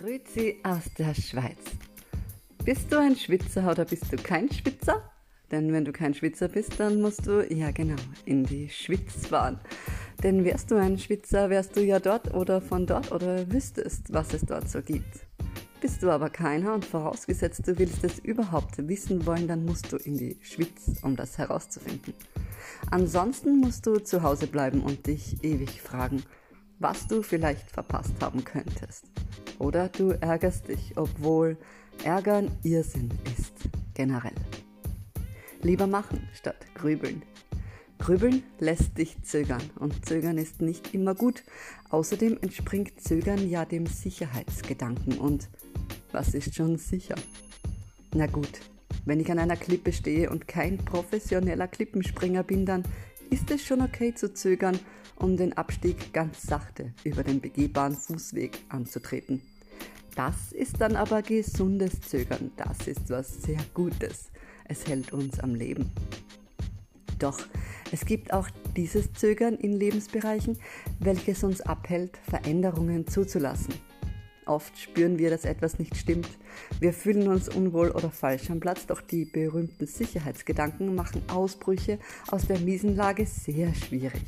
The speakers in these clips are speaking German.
Grüezi aus der Schweiz. Bist du ein Schwitzer oder bist du kein Schwitzer? Denn wenn du kein Schwitzer bist, dann musst du, ja genau, in die Schwitz fahren. Denn wärst du ein Schwitzer, wärst du ja dort oder von dort oder wüsstest, was es dort so gibt. Bist du aber keiner und vorausgesetzt du willst es überhaupt wissen wollen, dann musst du in die Schwitz, um das herauszufinden. Ansonsten musst du zu Hause bleiben und dich ewig fragen, was du vielleicht verpasst haben könntest. Oder du ärgerst dich, obwohl Ärgern Irrsinn ist, generell. Lieber machen statt grübeln. Grübeln lässt dich zögern und zögern ist nicht immer gut. Außerdem entspringt Zögern ja dem Sicherheitsgedanken und was ist schon sicher? Na gut, wenn ich an einer Klippe stehe und kein professioneller Klippenspringer bin, dann ist es schon okay zu zögern, um den Abstieg ganz sachte über den begehbaren Fußweg anzutreten. Das ist dann aber gesundes Zögern, das ist was sehr Gutes. Es hält uns am Leben. Doch es gibt auch dieses Zögern in Lebensbereichen, welches uns abhält, Veränderungen zuzulassen. Oft spüren wir, dass etwas nicht stimmt. Wir fühlen uns unwohl oder falsch am Platz, doch die berühmten Sicherheitsgedanken machen Ausbrüche aus der Miesenlage sehr schwierig.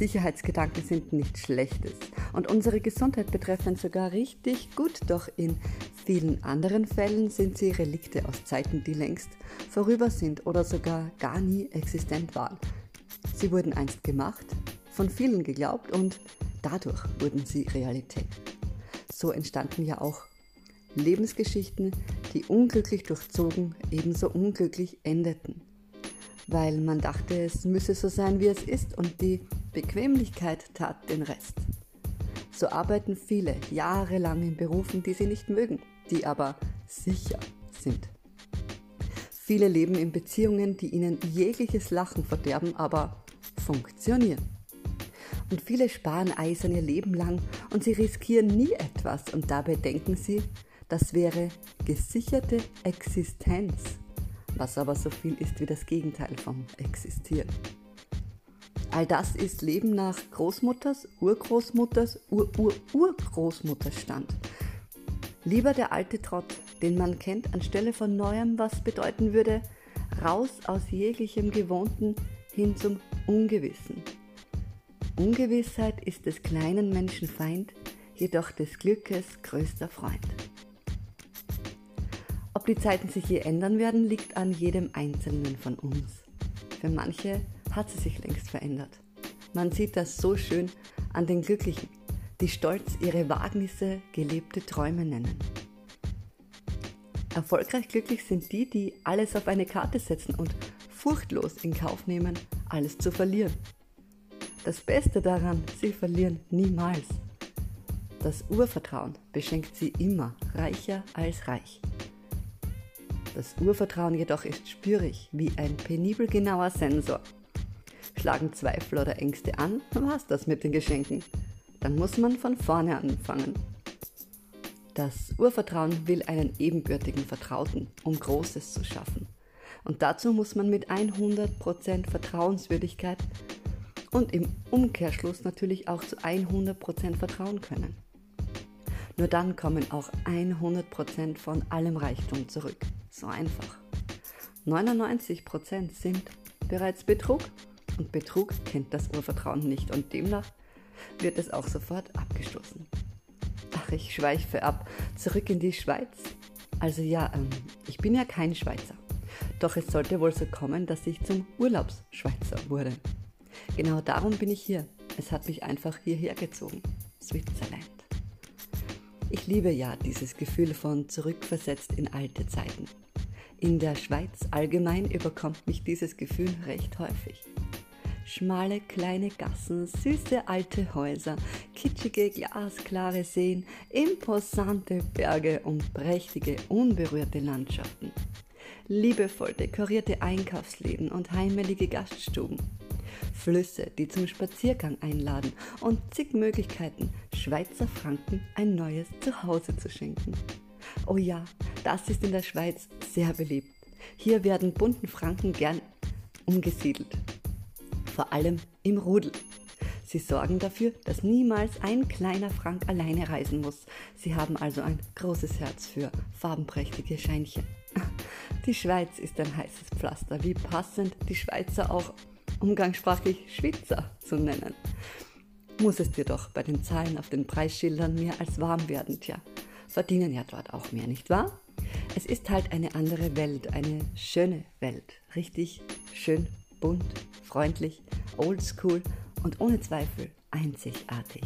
Sicherheitsgedanken sind nichts Schlechtes und unsere Gesundheit betreffen sogar richtig gut, doch in vielen anderen Fällen sind sie Relikte aus Zeiten, die längst vorüber sind oder sogar gar nie existent waren. Sie wurden einst gemacht, von vielen geglaubt und dadurch wurden sie Realität. So entstanden ja auch Lebensgeschichten, die unglücklich durchzogen, ebenso unglücklich endeten weil man dachte, es müsse so sein, wie es ist und die Bequemlichkeit tat den Rest. So arbeiten viele jahrelang in Berufen, die sie nicht mögen, die aber sicher sind. Viele leben in Beziehungen, die ihnen jegliches Lachen verderben, aber funktionieren. Und viele sparen eisern ihr Leben lang und sie riskieren nie etwas und dabei denken sie, das wäre gesicherte Existenz was aber so viel ist wie das Gegenteil vom Existieren. All das ist Leben nach Großmutters, Urgroßmutters, Ur-Ur-Urgroßmutters Stand. Lieber der alte Trott, den man kennt, anstelle von Neuem, was bedeuten würde, raus aus jeglichem Gewohnten hin zum Ungewissen. Ungewissheit ist des kleinen Menschen Feind, jedoch des Glückes größter Freund. Ob die Zeiten sich je ändern werden, liegt an jedem Einzelnen von uns. Für manche hat sie sich längst verändert. Man sieht das so schön an den Glücklichen, die stolz ihre Wagnisse gelebte Träume nennen. Erfolgreich glücklich sind die, die alles auf eine Karte setzen und furchtlos in Kauf nehmen, alles zu verlieren. Das Beste daran, sie verlieren niemals. Das Urvertrauen beschenkt sie immer reicher als reich. Das Urvertrauen jedoch ist spürig wie ein penibel genauer Sensor. Schlagen Zweifel oder Ängste an, war's das mit den Geschenken. Dann muss man von vorne anfangen. Das Urvertrauen will einen ebenbürtigen Vertrauten, um Großes zu schaffen. Und dazu muss man mit 100% Vertrauenswürdigkeit und im Umkehrschluss natürlich auch zu 100% vertrauen können. Nur dann kommen auch 100% von allem Reichtum zurück. So einfach. 99% sind bereits Betrug und Betrug kennt das Urvertrauen nicht und demnach wird es auch sofort abgestoßen. Ach, ich schweife ab. Zurück in die Schweiz. Also ja, ähm, ich bin ja kein Schweizer. Doch es sollte wohl so kommen, dass ich zum Urlaubsschweizer wurde. Genau darum bin ich hier. Es hat mich einfach hierher gezogen. Switzerland. Ich liebe ja dieses Gefühl von zurückversetzt in alte Zeiten. In der Schweiz allgemein überkommt mich dieses Gefühl recht häufig. Schmale kleine Gassen, süße alte Häuser, kitschige glasklare Seen, imposante Berge und prächtige unberührte Landschaften. Liebevoll dekorierte Einkaufsläden und heimelige Gaststuben. Flüsse, die zum Spaziergang einladen und zig Möglichkeiten, Schweizer Franken ein neues Zuhause zu schenken. Oh ja, das ist in der Schweiz sehr beliebt. Hier werden bunten Franken gern umgesiedelt. Vor allem im Rudel. Sie sorgen dafür, dass niemals ein kleiner Frank alleine reisen muss. Sie haben also ein großes Herz für farbenprächtige Scheinchen. Die Schweiz ist ein heißes Pflaster. Wie passend die Schweizer auch umgangssprachlich Schwitzer zu nennen. Muss es dir doch bei den Zahlen auf den Preisschildern mehr als warm werden, tja. Verdienen ja dort auch mehr, nicht wahr? Es ist halt eine andere Welt, eine schöne Welt. Richtig schön, bunt, freundlich, oldschool und ohne Zweifel einzigartig.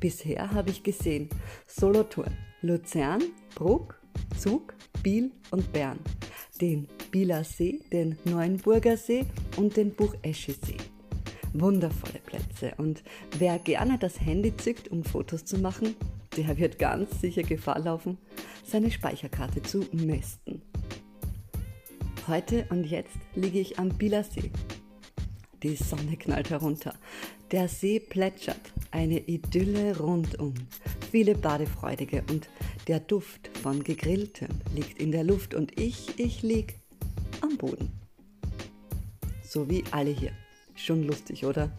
Bisher habe ich gesehen Solothurn, Luzern, Bruck, Zug, Biel und Bern, den Bieler See, den Neuenburger See und den Bucheschesee. Wundervolle Plätze und wer gerne das Handy zückt, um Fotos zu machen, der wird ganz sicher Gefahr laufen, seine Speicherkarte zu mästen. Heute und jetzt liege ich am Bieler See. Die Sonne knallt herunter, der See plätschert, eine Idylle rundum, viele Badefreudige und der Duft von Gegrilltem liegt in der Luft und ich, ich lieg am Boden. So wie alle hier. Schon lustig, oder?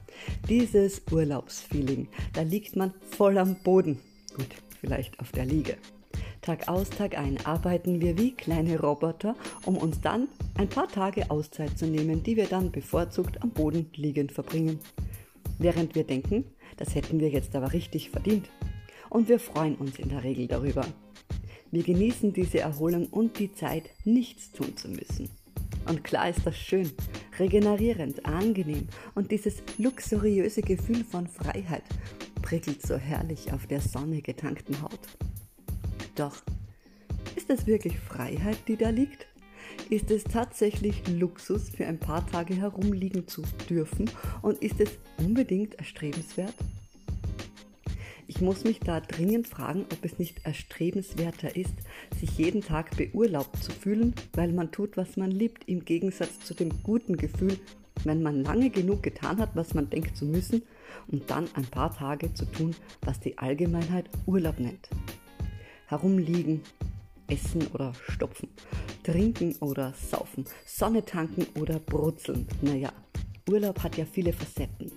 Dieses Urlaubsfeeling, da liegt man voll am Boden. Gut, vielleicht auf der Liege. Tag aus, Tag ein arbeiten wir wie kleine Roboter, um uns dann ein paar Tage Auszeit zu nehmen, die wir dann bevorzugt am Boden liegend verbringen. Während wir denken, das hätten wir jetzt aber richtig verdient. Und wir freuen uns in der Regel darüber. Wir genießen diese Erholung und die Zeit, nichts tun zu müssen. Und klar ist das schön, regenerierend, angenehm und dieses luxuriöse Gefühl von Freiheit prickelt so herrlich auf der Sonne getankten Haut. Doch, ist es wirklich Freiheit, die da liegt? Ist es tatsächlich Luxus, für ein paar Tage herumliegen zu dürfen und ist es unbedingt erstrebenswert? Ich muss mich da dringend fragen, ob es nicht erstrebenswerter ist, sich jeden Tag beurlaubt zu fühlen, weil man tut, was man liebt, im Gegensatz zu dem guten Gefühl, wenn man lange genug getan hat, was man denkt zu müssen, und dann ein paar Tage zu tun, was die Allgemeinheit Urlaub nennt. Herumliegen, essen oder stopfen, trinken oder saufen, Sonne tanken oder brutzeln. Naja, Urlaub hat ja viele Facetten.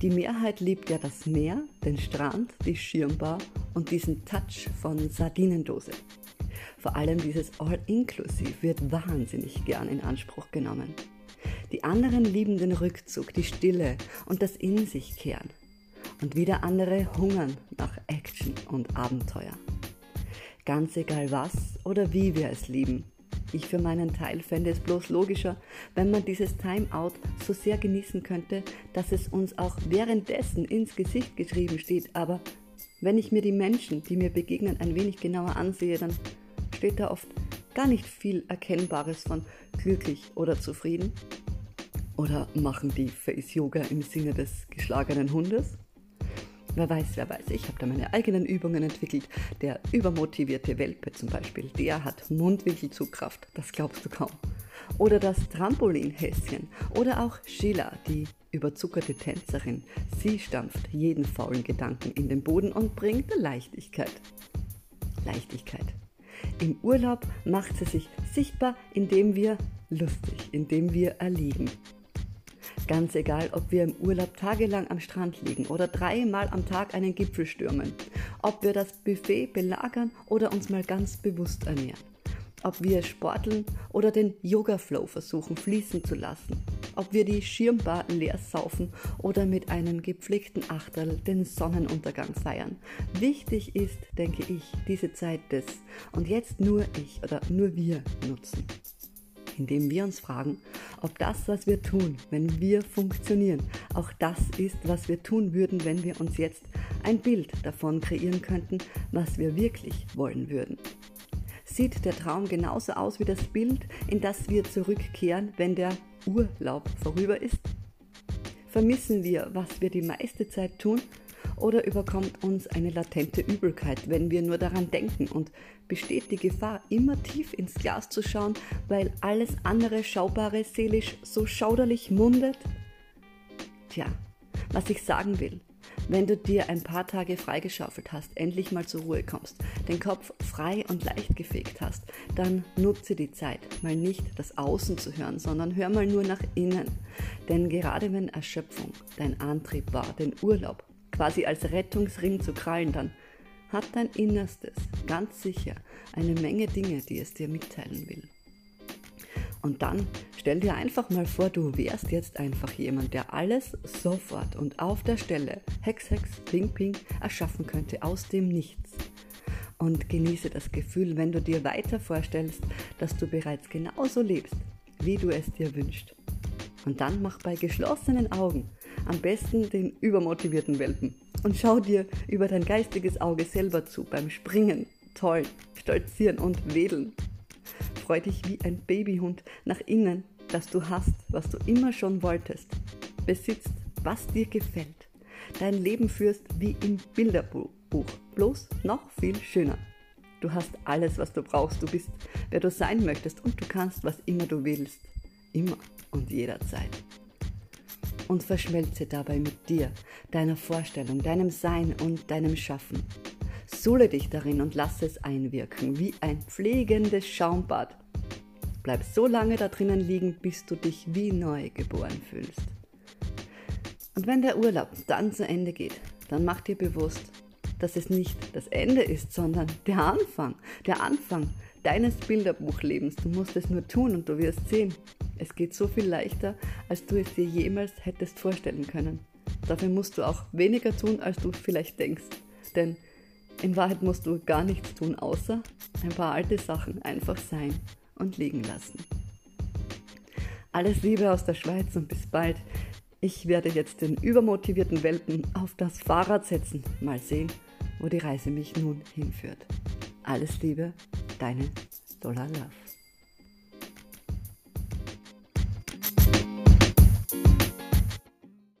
Die Mehrheit liebt ja das Meer, den Strand, die Schirmbar und diesen Touch von Sardinendose. Vor allem dieses All-Inclusive wird wahnsinnig gern in Anspruch genommen. Die anderen lieben den Rückzug, die Stille und das In sich kehren. Und wieder andere hungern nach Action und Abenteuer. Ganz egal was oder wie wir es lieben, ich für meinen Teil fände es bloß logischer, wenn man dieses Timeout so sehr genießen könnte, dass es uns auch währenddessen ins Gesicht geschrieben steht. Aber wenn ich mir die Menschen, die mir begegnen, ein wenig genauer ansehe, dann steht da oft gar nicht viel Erkennbares von glücklich oder zufrieden. Oder machen die Face Yoga im Sinne des geschlagenen Hundes? Wer weiß, wer weiß, ich habe da meine eigenen Übungen entwickelt. Der übermotivierte Welpe zum Beispiel, der hat Mundwinkelzugkraft, das glaubst du kaum. Oder das Trampolinhäschen. Oder auch Sheila, die überzuckerte Tänzerin. Sie stampft jeden faulen Gedanken in den Boden und bringt Leichtigkeit. Leichtigkeit. Im Urlaub macht sie sich sichtbar, indem wir lustig, indem wir erliegen. Ganz egal, ob wir im Urlaub tagelang am Strand liegen oder dreimal am Tag einen Gipfel stürmen, ob wir das Buffet belagern oder uns mal ganz bewusst ernähren, ob wir sporteln oder den Yoga-Flow versuchen fließen zu lassen, ob wir die Schirmbar leer saufen oder mit einem gepflegten Achterl den Sonnenuntergang feiern. Wichtig ist, denke ich, diese Zeit des. Und jetzt nur ich oder nur wir nutzen indem wir uns fragen, ob das, was wir tun, wenn wir funktionieren, auch das ist, was wir tun würden, wenn wir uns jetzt ein Bild davon kreieren könnten, was wir wirklich wollen würden. Sieht der Traum genauso aus wie das Bild, in das wir zurückkehren, wenn der Urlaub vorüber ist? Vermissen wir, was wir die meiste Zeit tun oder überkommt uns eine latente Übelkeit, wenn wir nur daran denken und besteht die Gefahr, immer tief ins Glas zu schauen, weil alles andere Schaubare seelisch so schauderlich mundet? Tja, was ich sagen will, wenn du dir ein paar Tage freigeschaufelt hast, endlich mal zur Ruhe kommst, den Kopf frei und leicht gefegt hast, dann nutze die Zeit, mal nicht das Außen zu hören, sondern hör mal nur nach innen. Denn gerade wenn Erschöpfung dein Antrieb war, den Urlaub quasi als Rettungsring zu krallen, dann hat dein Innerstes ganz sicher eine Menge Dinge, die es dir mitteilen will. Und dann stell dir einfach mal vor, du wärst jetzt einfach jemand, der alles sofort und auf der Stelle, Hex, Hex, Ping, Ping, erschaffen könnte aus dem Nichts. Und genieße das Gefühl, wenn du dir weiter vorstellst, dass du bereits genauso lebst, wie du es dir wünschst. Und dann mach bei geschlossenen Augen am besten den übermotivierten Welpen und schau dir über dein geistiges Auge selber zu beim Springen, Toll, Stolzieren und Wedeln. Freu dich wie ein Babyhund nach innen, dass du hast, was du immer schon wolltest. Besitzt, was dir gefällt. Dein Leben führst wie im Bilderbuch, bloß noch viel schöner. Du hast alles, was du brauchst. Du bist, wer du sein möchtest und du kannst, was immer du willst. Immer und jederzeit und verschmelze dabei mit dir, deiner Vorstellung, deinem Sein und deinem Schaffen. Sule dich darin und lass es einwirken, wie ein pflegendes Schaumbad. Bleib so lange da drinnen liegen, bis du dich wie neu geboren fühlst. Und wenn der Urlaub dann zu Ende geht, dann mach dir bewusst, dass es nicht das Ende ist, sondern der Anfang. Der Anfang deines Bilderbuchlebens. Du musst es nur tun und du wirst sehen, es geht so viel leichter, als du es dir jemals hättest vorstellen können. Dafür musst du auch weniger tun, als du vielleicht denkst. Denn in Wahrheit musst du gar nichts tun, außer ein paar alte Sachen einfach sein und liegen lassen. Alles Liebe aus der Schweiz und bis bald. Ich werde jetzt den übermotivierten Welpen auf das Fahrrad setzen. Mal sehen, wo die Reise mich nun hinführt. Alles Liebe, deine Solar Love.